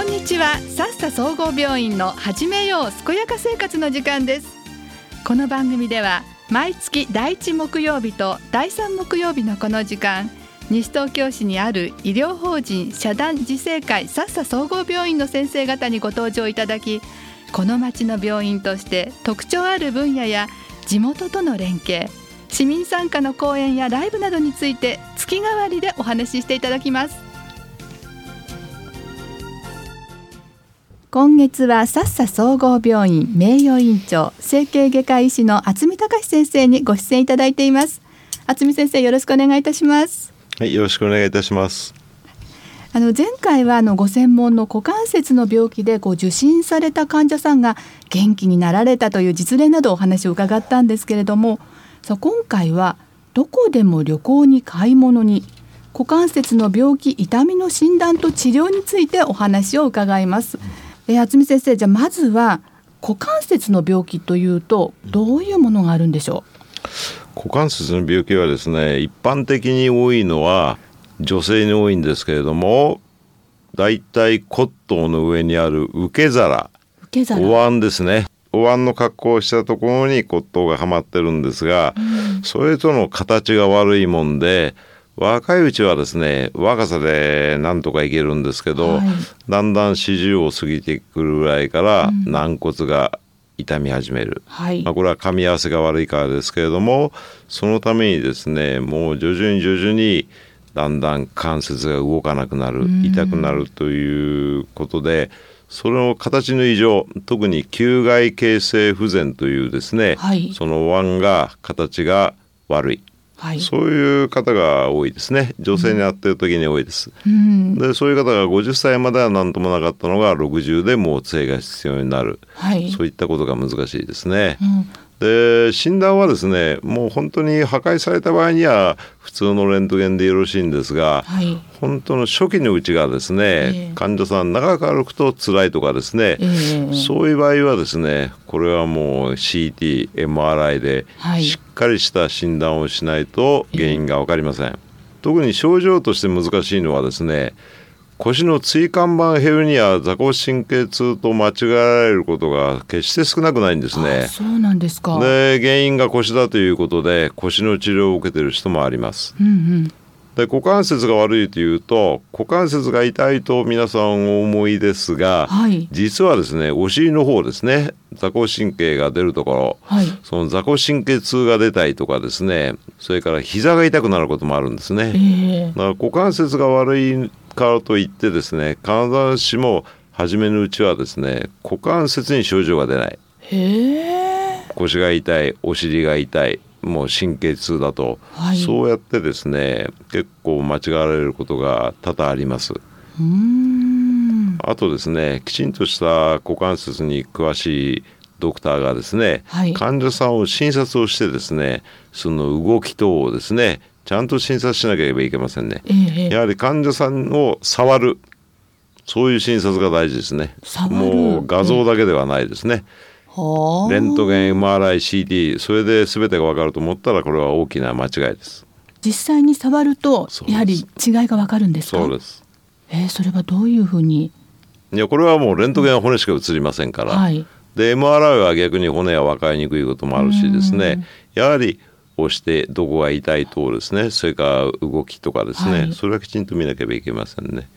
こんにちは。さっさ総合病院の始めよう健やか生活の時間です。この番組では毎月第1木曜日と第3木曜日のこの時間西東京市にある医療法人社団自生会さっさ総合病院の先生方にご登場いただきこの町の病院として特徴ある分野や地元との連携市民参加の講演やライブなどについて月替わりでお話ししていただきます。今月はさっさ総合病院名誉院長整形外科医師の渥美隆先生にご出演いただいています。渥美先生よろしくお願いいたします。はいよろしくお願いいたします。あの前回はあのご専門の股関節の病気でこう受診された患者さんが元気になられたという実例などお話を伺ったんですけれどもさ今回はどこでも旅行に買い物に股関節の病気痛みの診断と治療についてお話を伺います。えー、厚見先生じゃあまずは股関節の病気というとどういうものがあるんでしょう？股関節の病気はですね一般的に多いのは女性に多いんですけれどもだいたい骨頭の上にある受け皿。受け皿。お椀ですね。お椀の格好をしたところに骨頭がはまってるんですが、うん、それとの形が悪いもんで若いうちはですね若さでなんとかいけるんですけど、はい、だんだん四十を過ぎてくるぐらいから軟骨が痛み始める、はい、まあ、これは噛み合わせが悪いからですけれどもそのためにですねもう徐々に徐々にだんだん関節が動かなくなる痛くなるということでその形の異常特に球外形成不全というですね、はい、その腕が形が悪いはい、そういう方が多いですね。女性に会ってる時に多いです、うん、でそういう方が50歳までは何ともなかったのが60でもう杖が必要になる、はい、そういったことが難しいですね、うんで診断はですねもう本当に破壊された場合には普通のレントゲンでよろしいんですが、はい、本当の初期のうちがですね、えー、患者さん長く歩くと辛いとかですね、えー、そういう場合はですねこれはもう CTMRI でしっかりした診断をしないと原因が分かりません。えー、特に症状として難しいのはですね腰の椎間板ヘルニア座骨神経痛と間違えられることが決して少なくないんですね。そうなんですか。で原因が腰だということで腰の治療を受けている人もあります。うんうん。で股関節が悪いというと股関節が痛いと皆さんお思いですが、はい、実はですねお尻の方ですね座骨神経が出るところ、はい、その座骨神経痛が出たりとかですねそれから膝が痛くなることもあるんですね、えー、だから股関節が悪いからといってですね必ずしも初めのうちはですね股関節に症状が出ない。腰が痛いお尻が痛いもう神経痛だと、はい、そうやってですね結構間違われることが多々あります。あとですねきちんとした股関節に詳しいドクターがですね、はい、患者さんを診察をしてですねその動き等をですねちゃんと診察しなければいけませんね、えー、やはり患者さんを触るそういう診察が大事ですね。もう画像だけではないですね、レントゲン MRICT それで全てが分かると思ったらこれは大きな間違いです。実際に触るとやはり違いが分かるんですそうです。えー、それはどういうふうに？いやこれはもうレントゲンは骨しか映りませんから、はい、で MRI は逆に骨は分かりにくいこともあるしですね。やはり押してどこが痛い等ですねそれから動きとかですね、はい、それはきちんと見なければいけませんね。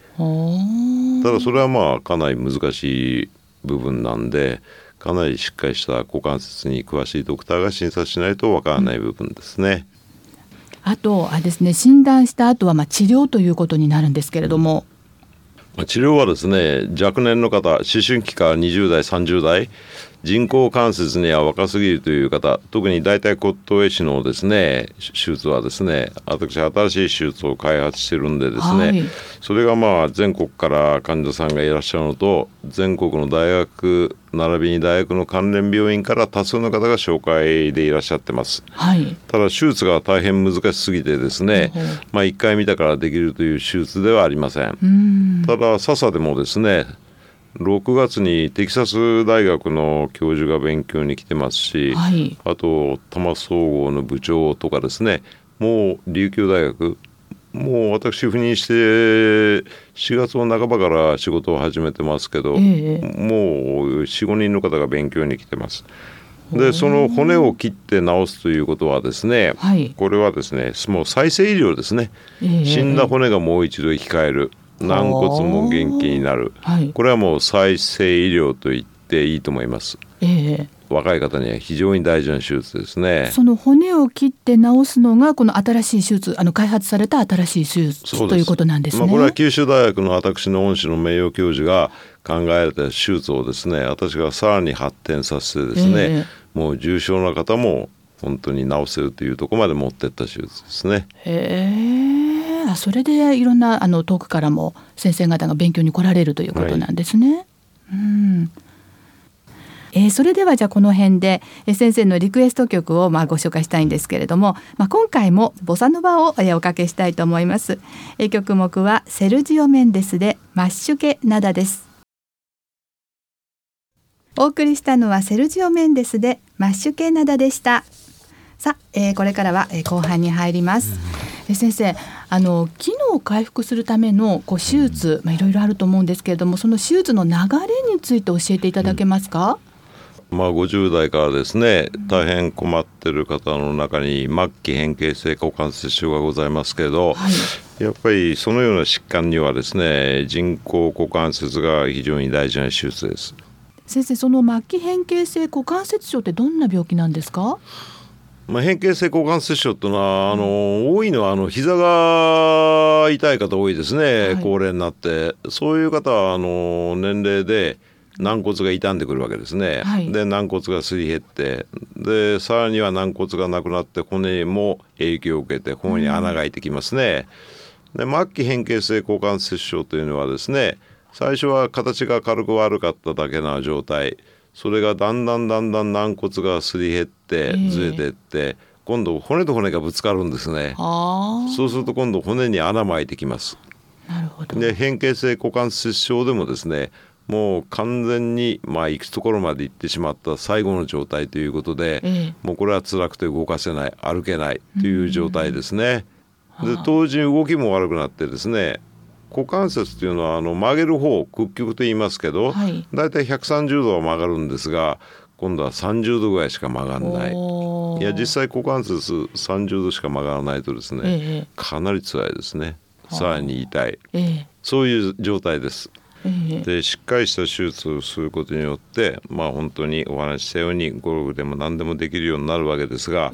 ただそれはまあかなり難しい部分なんでかなりしっかりした股関節に詳しいドクターが診察しないとわからない部分ですね。うん、あとあですね診断した後はまあ治療ということになるんですけれども。治療はですね若年の方思春期から20代30代人工関節には若すぎるという方特に大腿骨頭壊死のですね手術はですね私新しい手術を開発してるんでですね、はい、それがまあ全国から患者さんがいらっしゃるのと全国の大学並びに大学の関連病院から多数の方が紹介でいらっしゃってます、はい、ただ手術が大変難しすぎてですね、まあ、1回見たからできるという手術ではありません。ただ笹でもですね6月にテキサス大学の教授が勉強に来てますし、はい、あと多摩総合の部長とかですね。もう琉球大学。もう私赴任して4月の半ばから仕事を始めてますけど、えもう45人の方が勉強に来てます。でその骨を切って治すということはですね、はい、これはですねもう再生医療ですね、えー、死んだ骨がもう一度生き返る軟骨も元気になる、はい、これはもう再生医療と言っていいと思います。えー若い方には非常に大事な手術ですね。その骨を切って治すのがこの新しい手術、あの開発された新しい手術ということなんですね。まあ、これは九州大学の私の恩師の名誉教授が考えられた手術をですね、私がさらに発展させてですね、えー、もう重症な方も本当に治せるというところまで持っていった手術ですね。へえ、それでいろんなあの遠くからも先生方が勉強に来られるということなんですね。はい、うん。えー、それではじゃあこの辺で、えー、先生のリクエスト曲をまあご紹介したいんですけれども、まあ、今回もボサノバを、えー、おかけしたいと思います、えー、曲目はセルジオ・メンデスでマッシュケナダです。お送りしたのはセルジオ・メンデスでマッシュケナダでした。さあ、えー、これからは、えー、後半に入ります、え先生あの機能を回復するためのこう手術、まあ、いろいろあると思うんですけれどもその手術の流れについて教えていただけますか、うんまあ、50代からですね大変困ってる方の中に末期変形性股関節症がございますけど、はい、やっぱりそのような疾患にはですね人工股関節が非常に大事な手術です。先生その末期変形性股関節症ってどんな病気なんですか？まあ、変形性股関節症というのはあの多いのはあの膝が痛い方多いですね、はい、高齢になって。そういう方はあの年齢で軟骨が傷んでくるわけですね、はい、で軟骨がすり減ってでさらには軟骨がなくなって骨も影響を受けて骨に穴が開いてきますね、で末期変形性股関節症というのはですね最初は形が軽く悪かっただけな状態それがだんだんだんだん軟骨がすり減ってずれていって、えー、今度骨と骨がぶつかるんですね。そうすると今度骨に穴も開いてきます。なるほど。で変形性股関節症でもですねもう完全にまあ行くところまで行ってしまった最後の状態ということで、ええ、もうこれは辛くて動かせない歩けないという状態ですね。で当時動きも悪くなってですね股関節というのはあの曲げる方屈曲と言いますけど、はい、だいたい130度は曲がるんですが今度は30度ぐらいしか曲がらない。いや実際股関節30度しか曲がらないとですね、え、かなり辛いですね。さらに痛い、そういう状態です。でしっかりした手術をすることによってまあ本当にお話ししたようにゴルフでも何でもできるようになるわけですが、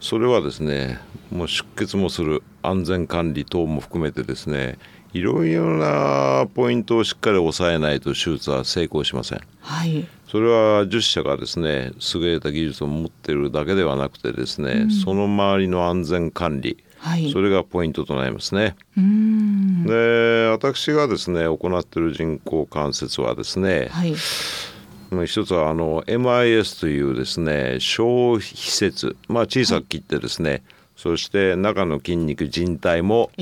それはですねもう出血もする安全管理等も含めてですねいろいろなポイントをしっかり抑えないと手術は成功しません。はい、それは術者がですね優れた技術を持っているだけではなくてですね、うん、その周りの安全管理、はい、それがポイントとなりますね。で私がですね行っている人工関節はですね、はい、一つはあの MIS というですね小皮節、まあ、小さく切ってですね、はい、そして中の筋肉靭帯も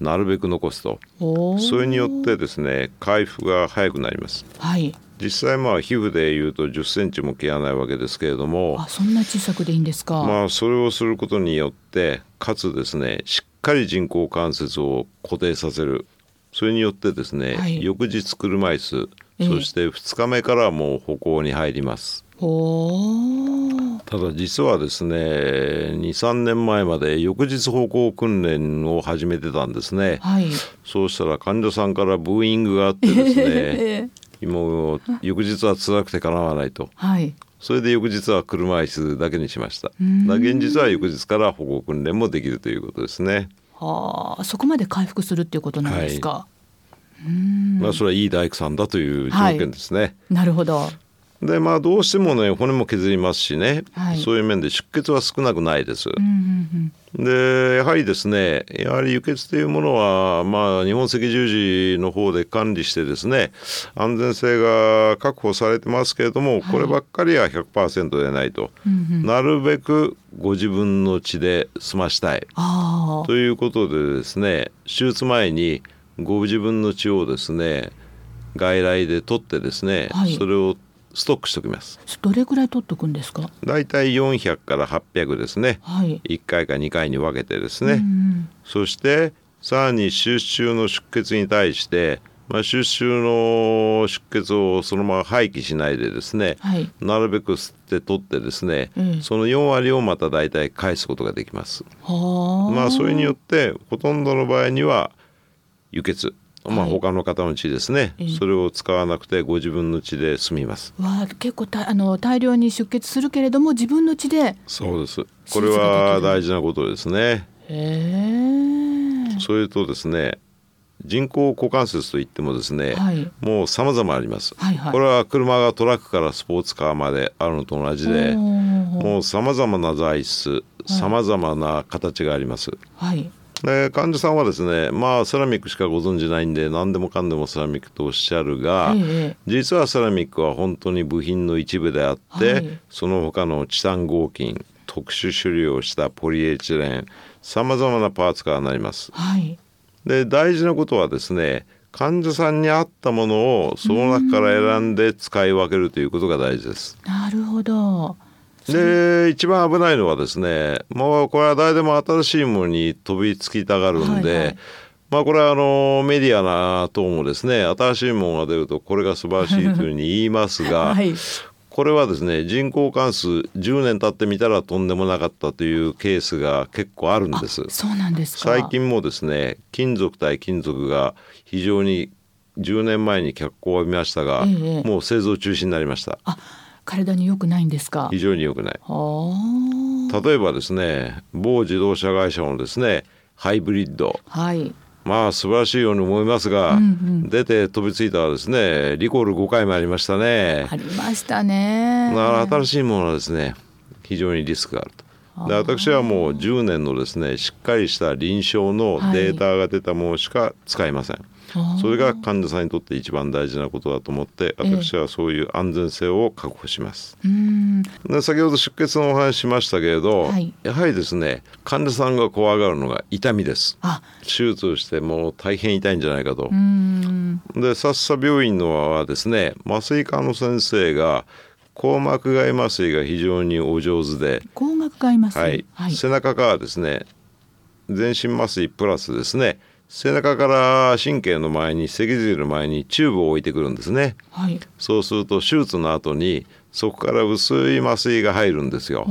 なるべく残すと、ええ、それによってですね回復が早くなります。はい。実際まあ皮膚でいうと10センチも切らないわけですけれどもあそんな小さくでいいんですか？まあそれをすることによってかつですねしっかり人工関節を固定させる。それによってですね、はい、翌日車椅子、えー、そして2日目からもう歩行に入ります。ただ実はですね23年前まで翌日歩行訓練を始めてたんですね、はい、そうしたら患者さんからブーイングがあってですね もう翌日は辛くてかなわないと、はい、それで翌日は車椅子だけにしました。だ現実は翌日から保護訓練もできるということですね。はあ。そこまで回復するっていうことなんですか、はい、まあそれはいい大工さんだという条件ですね、はい、なるほどでまあどうしてもね骨も削りますしね、はい、そういう面で出血は少なくないです。うんうんうん、でやはりですねやはり輸血というものは、まあ、日本赤十字の方で管理してですね安全性が確保されてますけれども、こればっかりは100%でないと、うんうん、なるべくご自分の血で済ましたい。ということでですね手術前にご自分の血をですね外来で取ってですね、はい、それをストックしておきます。どれぐらい取っておくんですか？だいたい400から800ですね、はい、1回か2回に分けてですね、うんうん、そしてさらに手術中の出血に対してまあ、手術中の出血をそのまま廃棄しないでですね、はい、なるべく吸って取ってですね、うん、その4割をまた大体返すことができます。まあそれによってほとんどの場合には輸血まあ、他の方の血ですね、はい、それを使わなくてご自分の血で済みます。わ結構たあの大量に出血するけれども自分の血でそうです。これは大事なことですね。それとですね人工股関節といってもですね、はい、もう様々あります、はいはい、これは車がトラックからスポーツカーまであるのと同じでもう様々な材質様々な形があります、はい、で患者さんはですねまあセラミックしかご存じないんで何でもかんでもセラミックとおっしゃるが、ええ、実はセラミックは本当に部品の一部であって、はい、その他のチタン合金特殊処理をしたポリエチレンさまざまなパーツからなります。はいで大事なことはですね患者さんに合ったものをその中から選んで使い分けるということが大事です。なるほどで一番危ないのはですねもうこれは誰でも新しいものに飛びつきたがるんで、はいはい、まあこれはあのメディアな等もですね新しいものが出るとこれが素晴らしいというふうに言いますが、はい、これはですね人口関数10年経ってみたらとんでもなかったというケースが結構あるんです。そうなんです最近もですね金属対金属が非常に10年前に脚光を浴びましたが、ええ、もう製造中止になりました。あ体に良くないんですか？非常に良くない。例えばですね某自動車会社のですねハイブリッド、はい、まあ素晴らしいように思いますが、うんうん、出て飛びついたらですねリコール5回もありましたね。ありましたね。だから新しいものはですね非常にリスクがあるとで私はもう10年のですねしっかりした臨床のデータが出たものしか使いません、はいそれが患者さんにとって一番大事なことだと思って私はそういう安全性を確保します。で先ほど出血のお話しましたけれど、はい、やはりですね患者さんが怖がるのが痛みです。手術をしてもう大変痛いんじゃないかと。でさっさ病院のはですね麻酔科の先生が硬膜外麻酔が非常にお上手で硬膜外麻酔、はい、はい、背中からですね全身麻酔プラスですね背中から神経の前に脊髄の前にチューブを置いてくるんですね、はい、そうすると手術の後にそこから薄い麻酔が入るんですよ。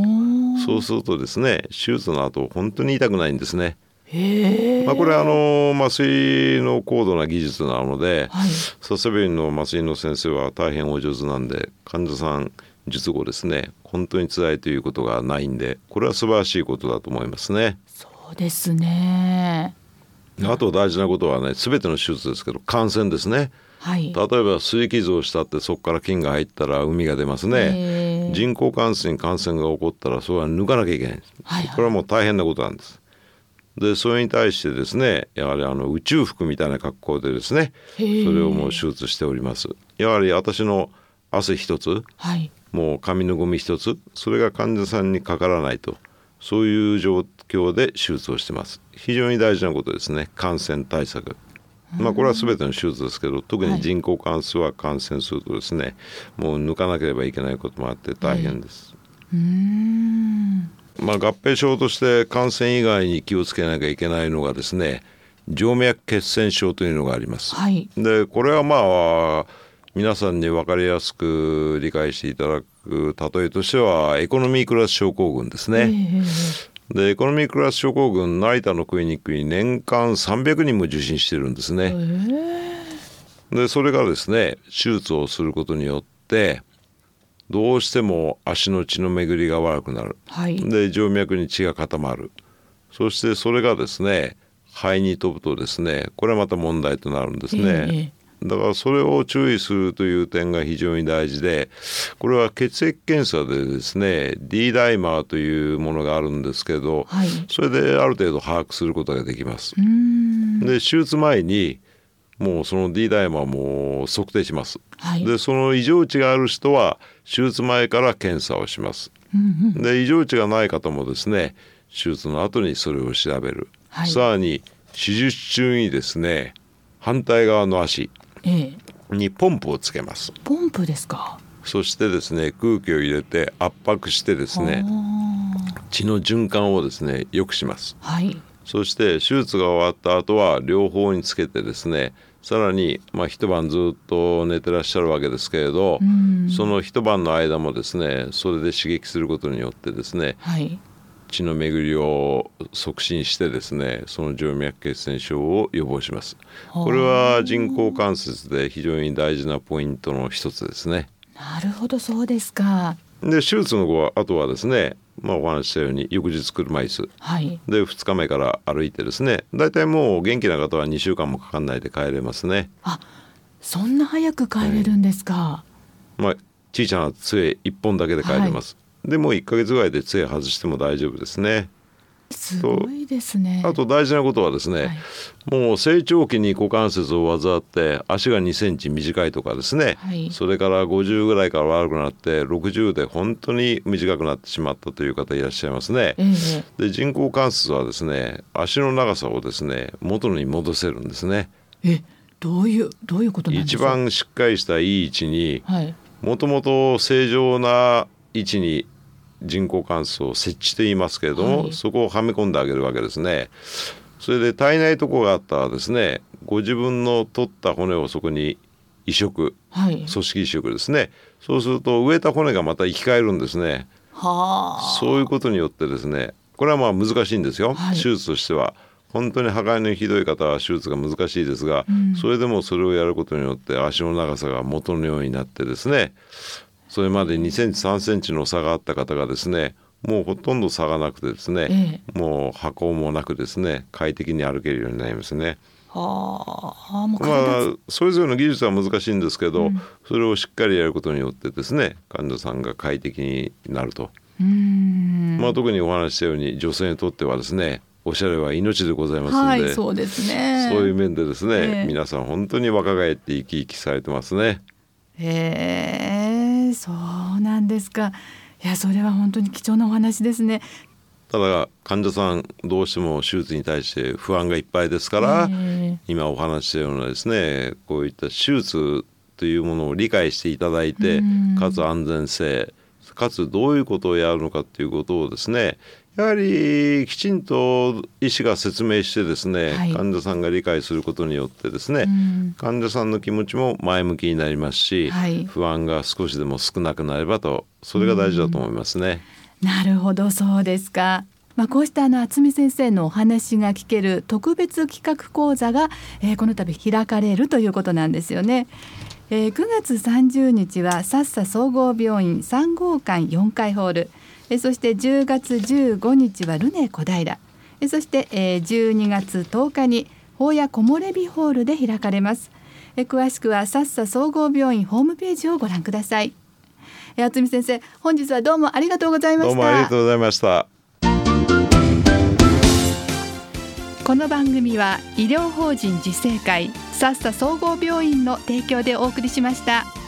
そうするとですね手術の後本当に痛くないんですねまあ、これはあの麻酔の高度な技術なので、はい、ササビンの麻酔の先生は大変お上手なんで患者さん術後ですね本当に辛いということがないんでこれは素晴らしいことだと思いますね。そうですね。あと大事なことはね全ての手術ですけど感染ですね。はい、例えば水傷をしたってそこから菌が入ったら海が出ますね。人工感染感染が起こったらそれは抜かなきゃいけない、はいはい、これはもう大変なことなんですでそれに対してですねやはりあの宇宙服みたいな格好でですねそれをもう手術しております。やはり私の汗一つ、はい、もう髪のゴミ一つそれが患者さんにかからないとそういう状況で手術をしてます。非常に大事なことですね。感染対策。まあこれは全ての手術ですけど特に人工関数は感染するとですね、はい、もう抜かなければいけないこともあって大変です。まあ、合併症として感染以外に気をつけなきゃいけないのがですね静脈血栓症というのがあります。はい、でこれはまあ皆さんに分かりやすく理解していただく例えとしてはエコノミークラス症候群ですね。えーでエコノミークラス症候群成田のクリニックに年間300人も受診してるんですね。でそれがですね手術をすることによってどうしても足の血の巡りが悪くなる、はい、で静脈に血が固まる。そしてそれがですね肺に飛ぶとですねこれはまた問題となるんですね。えーだからそれを注意するという点が非常に大事でこれは血液検査でですね D ダイマーというものがあるんですけど、はい、それである程度把握することができます。で手術前にもうその D ダイマーも測定します。はい、でその異常値がある人は手術前から検査をします。うんうん、で異常値がない方もですね手術の後にそれを調べる。はい、さらに手術中にですね反対側の足にポンプをつけます。ポンプですか？そしてですね空気を入れて圧迫してですね血の循環をですね良くします。はい。そして手術が終わった後は両方につけてですねさらに、まあ、一晩ずっと寝てらっしゃるわけですけれど、その一晩の間もですねそれで刺激することによってですね、はい、血の巡りを促進してですねその静脈血栓症を予防します。これは人工関節で非常に大事なポイントの一つですね。なるほどそうですか。で手術の後はあとはですねまあ、お話したように翌日車椅子、はい、で2日目から歩いてですね大体もう元気な方は2週間もかかんないで帰れますね。あそんな早く帰れるんですか、うん、まあ小さな杖1本だけで帰れます、でもう1か月ぐらいで杖外しても大丈夫ですね。すごいですね。あと大事なことはですね、はい、もう成長期に股関節を患って足が2センチ短いとかですね、はい、それから50ぐらいから悪くなって60で本当に短くなってしまったという方いらっしゃいますね。えー、で人工関節はですね足の長さをですね元に戻せるんですね。えどういうどういうこと一番しっかりしたいい位置にもともと正常な位置に人工関節を設置していますけれども、はい、そこをはめ込んであげるわけですね。それで足りないとこがあったらですねご自分の取った骨をそこに移植、はい、組織移植ですね。そうすると植えた骨がまた生き返るんですね。はあ、そういうことによってですねこれはまあ難しいんですよ、はい、手術としては。本当に破壊のひどい方は手術が難しいですが、うん、それでもそれをやることによって足の長さが元のようになってですねそれまで2センチ3センチの差があった方がですねもうほとんど差がなくてですね、ええ、もう箱もなくですね快適に歩けるようになりますね。はあ、まあそれぞれの技術は難しいんですけど、うん、それをしっかりやることによってですね患者さんが快適になると。まあ、特にお話したように女性にとってはですねおしゃれは命でございますので、はい、そうですね。そういう面でですね、えー、皆さん本当に若返って生き生きされてますね。へえそうなんですか。いやそれは本当に貴重なお話ですね。ただ患者さんどうしても手術に対して不安がいっぱいですから、今お話したようなですねこういった手術というものを理解していただいて、かつ安全性かつどういうことをやるのかっていうことをですねやはりきちんと医師が説明してですね、はい、患者さんが理解することによってですね、うん、患者さんの気持ちも前向きになりますし、はい、不安が少しでも少なくなればとそれが大事だと思いますね。うん、なるほどそうですか。まあ、こうしたあの渥美先生のお話が聞ける特別企画講座が、えー、この度開かれるということなんですよね。えー、9月30日はさっさ総合病院3号館4階ホールえそして10月15日はルネ小平。えそして、え12月10日に法屋木漏れ日ホールで開かれます。え詳しくはさっさ総合病院ホームページをご覧ください。え渥美先生本日はどうもありがとうございました。どうもありがとうございました。この番組は医療法人自生会さっさ総合病院の提供でお送りしました。